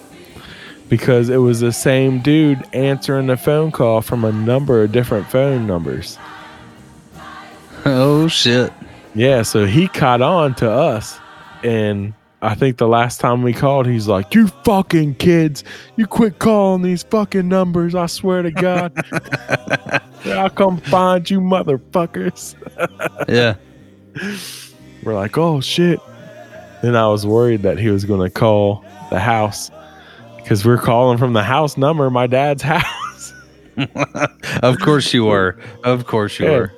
because it was the same dude answering the phone call from a number of different phone numbers. Oh shit. Yeah, so he caught on to us, and I think the last time we called, he's like, "You fucking kids, you quit calling these fucking numbers. I swear to God, I'll come find you, motherfuckers." Yeah. We're like, "Oh shit!" Then I was worried that he was going to call the house because we're calling from the house number, my dad's house. Of course you were. Of course you Yeah. were.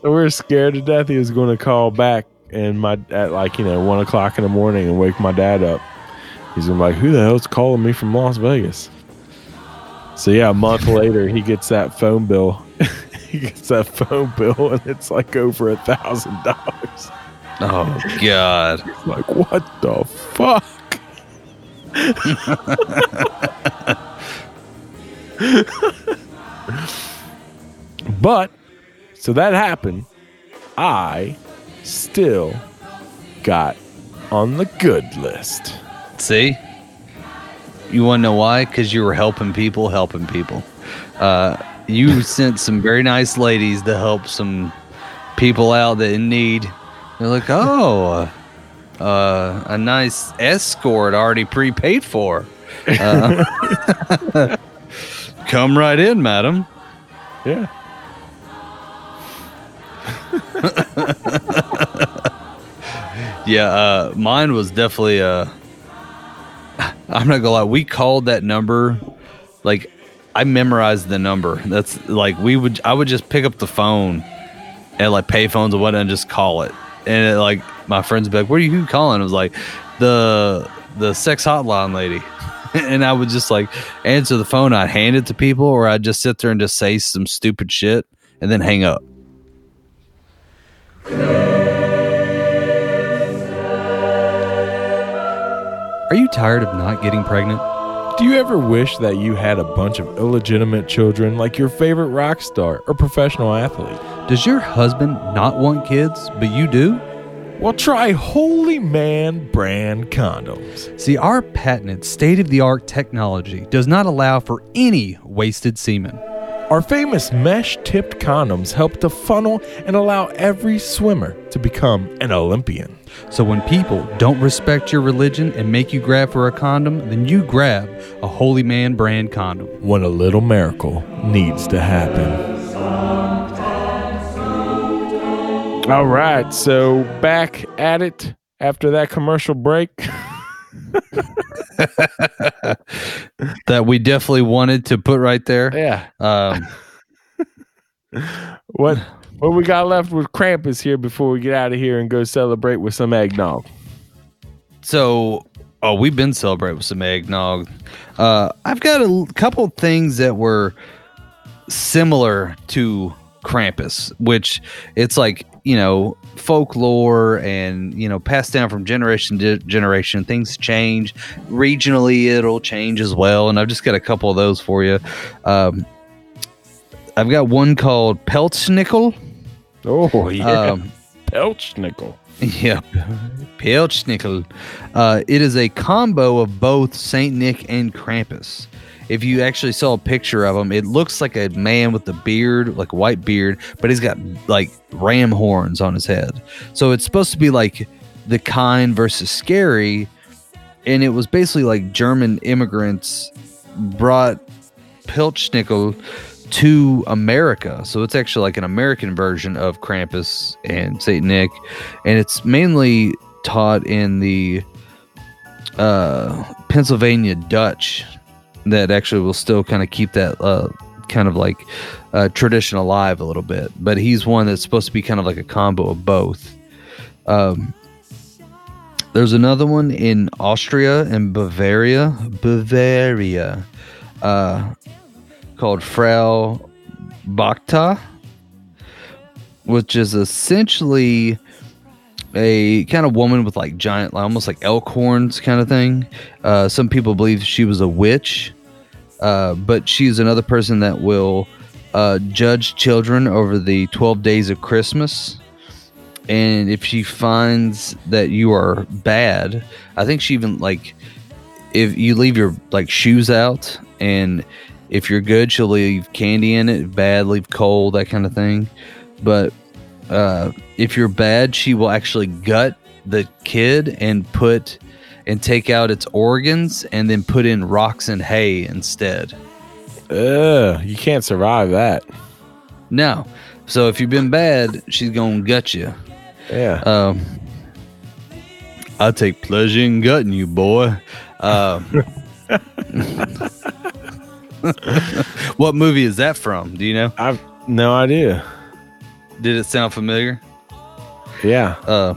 So we were scared to death he was going to call back and my at like you know one o'clock in the morning and wake my dad up. He's gonna be like, "Who the hell's calling me from Las Vegas?" So yeah, a month later he gets that phone bill. he gets that phone bill and it's like over a thousand dollars. Oh god. Like what the fuck? but so that happened. I still got on the good list. See? You want to know why? Because you were helping people, helping people. Uh, you sent some very nice ladies to help some people out that in need. They're like, oh, uh, a nice escort already prepaid for. Uh, come right in, madam. Yeah. Yeah, uh, mine was definitely uh I'm not gonna lie, we called that number like I memorized the number. That's like we would I would just pick up the phone and like pay phones and whatnot and just call it. And it, like my friends be like, What are you calling? I was like, the the sex hotline lady. and I would just like answer the phone, I'd hand it to people, or I'd just sit there and just say some stupid shit and then hang up. Are you tired of not getting pregnant? Do you ever wish that you had a bunch of illegitimate children like your favorite rock star or professional athlete? Does your husband not want kids, but you do? Well, try Holy Man brand condoms. See, our patented state of the art technology does not allow for any wasted semen. Our famous mesh tipped condoms help to funnel and allow every swimmer to become an Olympian. So when people don't respect your religion and make you grab for a condom, then you grab a Holy Man brand condom. When a little miracle needs to happen. All right, so back at it after that commercial break. That we definitely wanted to put right there. yeah. Um, What what we got left with Krampus here before we get out of here and go celebrate with some eggnog? So, oh, we've been celebrating with some eggnog. Uh, I've got a l- couple things that were similar to Krampus, which it's like you know folklore and you know passed down from generation to generation. Things change regionally; it'll change as well. And I've just got a couple of those for you. Um, I've got one called Pelznickel. Oh yeah. Um, Pelchnickel. yeah, Pilchnickel. Uh, it is a combo of both Saint Nick and Krampus. If you actually saw a picture of him, it looks like a man with a beard, like a white beard, but he's got like ram horns on his head. So it's supposed to be like the kind versus scary, and it was basically like German immigrants brought Pilchnickel to America. So it's actually like an American version of Krampus and Saint Nick, and it's mainly taught in the uh, Pennsylvania Dutch that actually will still kind of keep that uh, kind of like uh, tradition alive a little bit. But he's one that's supposed to be kind of like a combo of both. Um, there's another one in Austria and Bavaria, Bavaria, uh, called Frau Bachta, which is essentially a kind of woman with like giant, almost like elk horns kind of thing. Uh, some people believe she was a witch. Uh, but she's another person that will uh, judge children over the 12 days of Christmas. And if she finds that you are bad, I think she even like if you leave your like shoes out and if you're good, she'll leave candy in it, bad, leave coal, that kind of thing. But uh, if you're bad, she will actually gut the kid and put and take out its organs and then put in rocks and hay instead. Ugh, you can't survive that. No. So if you've been bad, she's gonna gut you. Yeah. Um, I take pleasure in gutting you, boy. Um, what movie is that from? Do you know? I've no idea. Did it sound familiar? Yeah. Uh,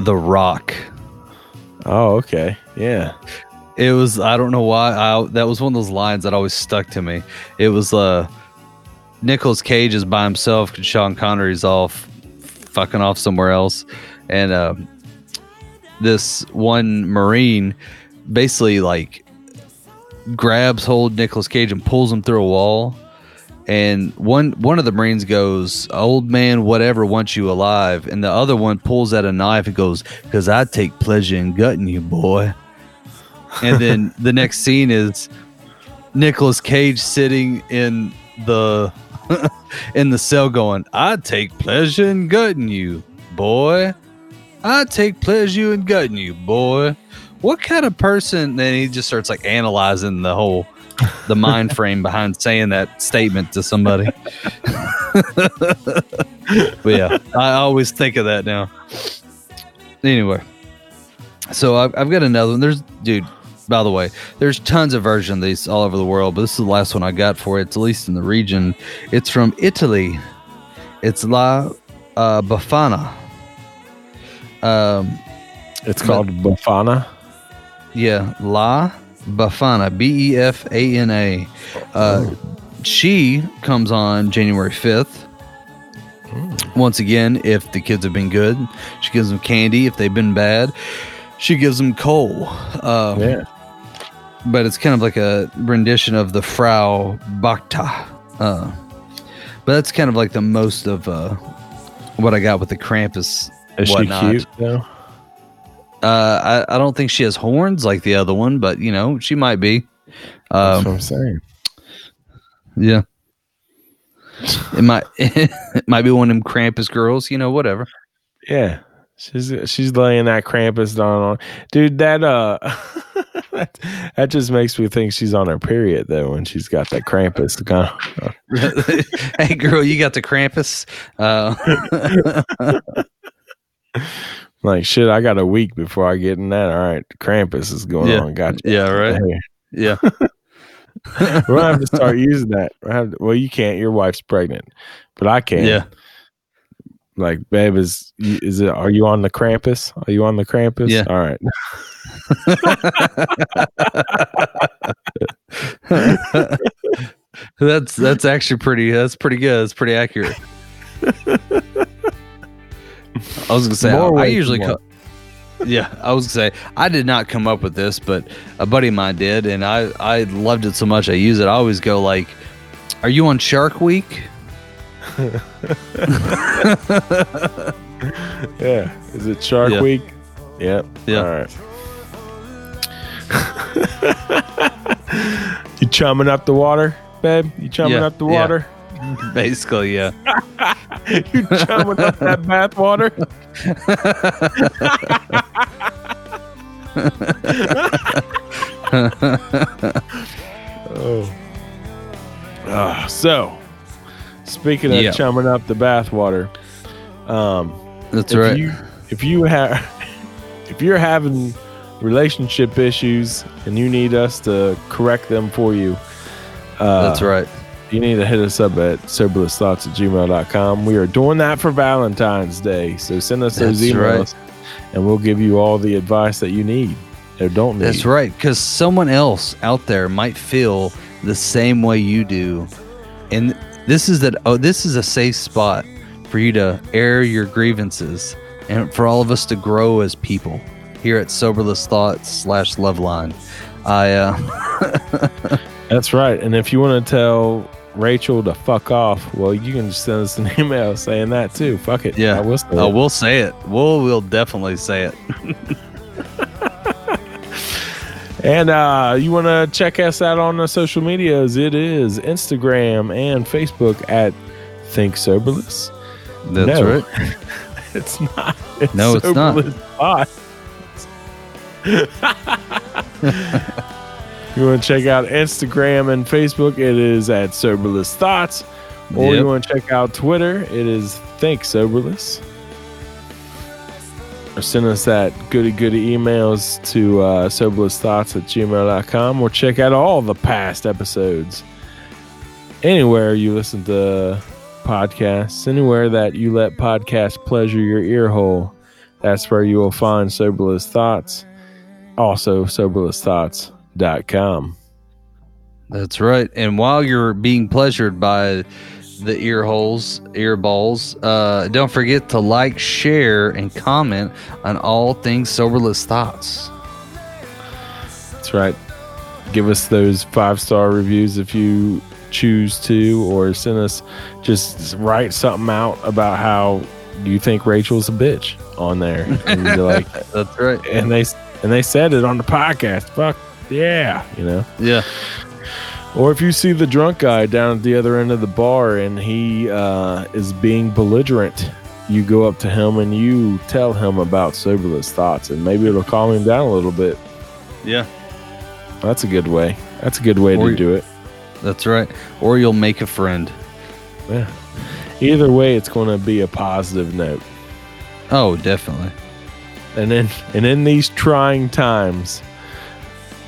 The Rock. Oh, okay. Yeah. It was. I don't know why. I that was one of those lines that always stuck to me. It was uh, Nicolas Cage is by himself. Sean Connery's off, fucking off somewhere else, and uh, this one Marine basically like grabs hold Nicolas Cage and pulls him through a wall. And one one of the Marines goes, "Old man, whatever wants you alive," and the other one pulls out a knife and goes, "Cause I take pleasure in gutting you, boy." And then the next scene is Nicolas Cage sitting in the in the cell, going, "I take pleasure in gutting you, boy. I take pleasure in gutting you, boy." What kind of person? Then he just starts like analyzing the whole the mind frame behind saying that statement to somebody. but yeah, I always think of that now. Anyway, so I've, I've got another one. There's, dude, by the way, there's tons of versions of these all over the world, but this is the last one I got for it, at least in the region. It's from Italy. It's La uh, Befana. Um, It's called Befana. yeah, La Befana, B E F A N A. Uh, She comes on January 5th. Once again, if the kids have been good, she gives them candy. If they've been bad, she gives them coal. Uh, Yeah. But it's kind of like a rendition of the Frau Bachta. Uh, but that's kind of like the most of uh, what I got with the Krampus. Is she cute? No. Uh, I, I don't think she has horns like the other one, but you know, she might be. That's Um, what I'm saying. yeah. It might it might be one of them Krampus girls, you know, whatever. Yeah. She's she's laying that Krampus down on dude. That uh, that, that just makes me think she's on her period though when she's got that Krampus. Of, hey girl, you got the Krampus. Uh, like shit. I got a week before I get in that. All right, Krampus is going Yeah. on. Gotcha. Yeah, right. Yeah. We're gonna have to start using that. We'll, to- well, you can't. Your wife's pregnant, but I can. Yeah. Like, babe, is is it? Are you on the Krampus? Are you on the Krampus? Yeah. All right. That's that's actually pretty that's pretty good. That's pretty accurate. I was gonna say More I, I usually than co- Yeah, I was gonna say I did not come up with this, but a buddy of mine did, and I I loved it so much I use it. I always go like, "Are you on Shark Week?" Yeah. Is it Shark Yeah. Week? Yep. Yeah. All right. you chumming up the water, babe? You chumming Yeah, up the yeah. water? Basically, yeah. you chumming up that bath water? oh. Ah, so, speaking of Yeah. chumming up the bath water, um, That's if right. you if you have if you're having relationship issues and you need us to correct them for you, uh, That's right. You need to hit us up at soberlessthoughts at gmail.com. We are doing that for Valentine's Day. So send us those That's emails and we'll give you all the advice that you need or don't need. That's right, because someone else out there might feel the same way you do, and this is that. Oh, this is a safe spot for you to air your grievances, and for all of us to grow as people here at Soberless Thoughts slash Loveline. I uh, That's right. And if you want to tell Rachel to fuck off, well, you can just send us an email saying that too. Fuck it. Yeah. I will say Oh, it. we'll say it. We'll we'll definitely say it. And uh, you want to check us out on the social medias? It is Instagram and Facebook at Think Soberless. That's No. right. It's not. It's No, it's not. Soberless Pod. You want to check out Instagram and Facebook? It is at Soberless Thoughts. Or Yep. you want to check out Twitter? It is Think Soberless. Or send us that goody goody emails to uh, soberlessthoughts at gmail.com or check out all the past episodes. Anywhere you listen to podcasts, anywhere that you let podcasts pleasure your ear hole, that's where you will find Soberless Thoughts. Also, soberlessthoughts.com. That's right. And while you're being pleasured by the ear holes, ear balls, uh, don't forget to like, share, and comment on all things soberless thoughts. That's right. Give us those five star reviews if you choose to, or send us just write something out about how you think Rachel's a bitch on there. And you're like, That's right. and they and they said it on the podcast. Fuck yeah, you know. Yeah. Or if you see the drunk guy down at the other end of the bar and he uh, is being belligerent, you go up to him and you tell him about soberless thoughts, and maybe it'll calm him down a little bit. Yeah. That's a good way. That's a good way Or- to do it. That's right. Or you'll make a friend. Yeah. Either way, it's going to be a positive note. Oh, definitely. And then, and in these trying times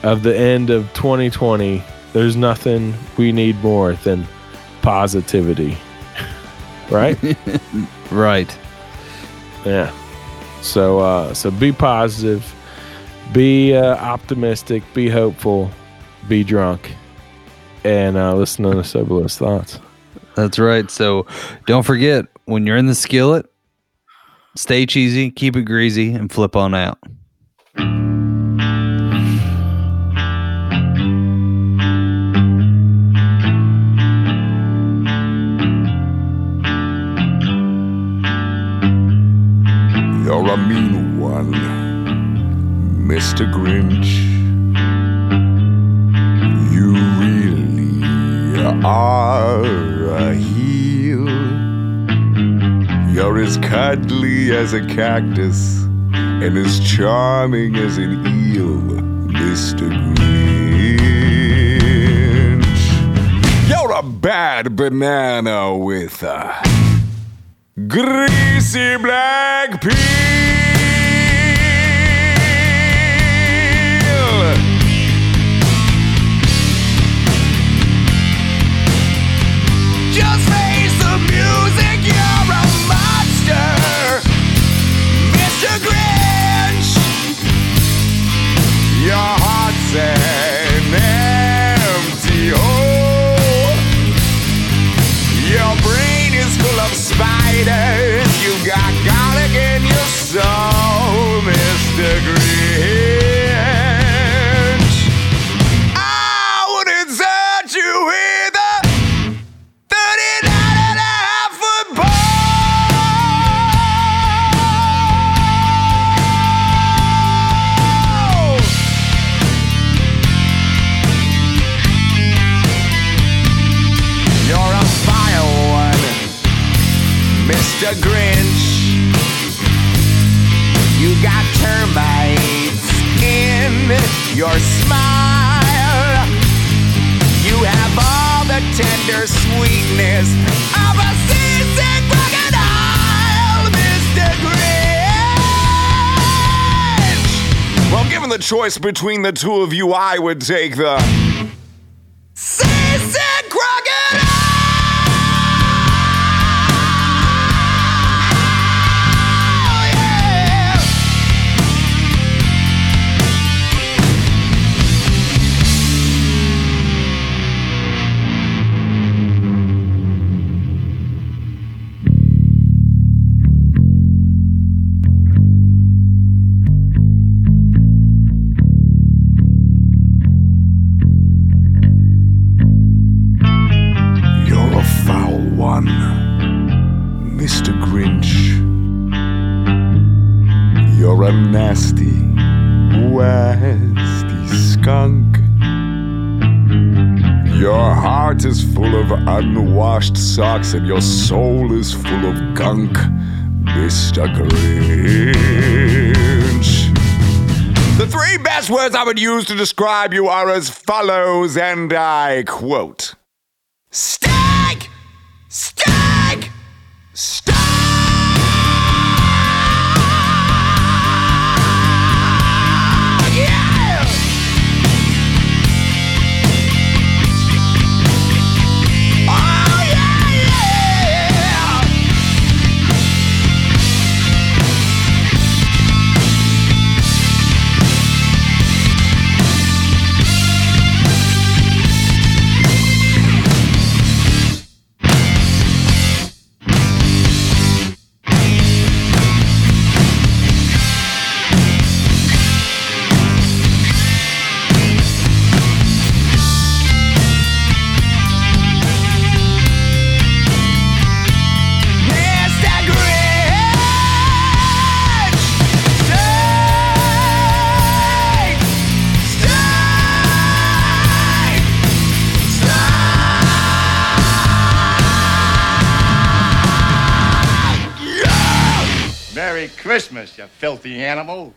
of the end of 2020, there's nothing we need more than positivity. right? Right. Yeah. So uh so be positive, be uh, optimistic, be hopeful, be drunk, and uh listen to the soberless thoughts. That's right. So don't forget when you're in the skillet, stay cheesy, keep it greasy, and flip on out. You're a mean one, Mr. Grinch. You really are a heel. You're as cuddly as a cactus and as charming as an eel, Mr. Grinch. You're a bad banana with a greasy black peel. Just face the music, you're a monster, Mr. Grinch. Your heart's an empty hole. Your brain is full of spiders. You got garlic in your soul, Mr. Grinch. Tender sweetness of a seasick crocodile, Mr. Grinch. Well, given the choice between the two of you, I would take the of unwashed socks and your soul is full of gunk, Mr. Grinch. The three best words I would use to describe you are as follows, and I quote You filthy animal.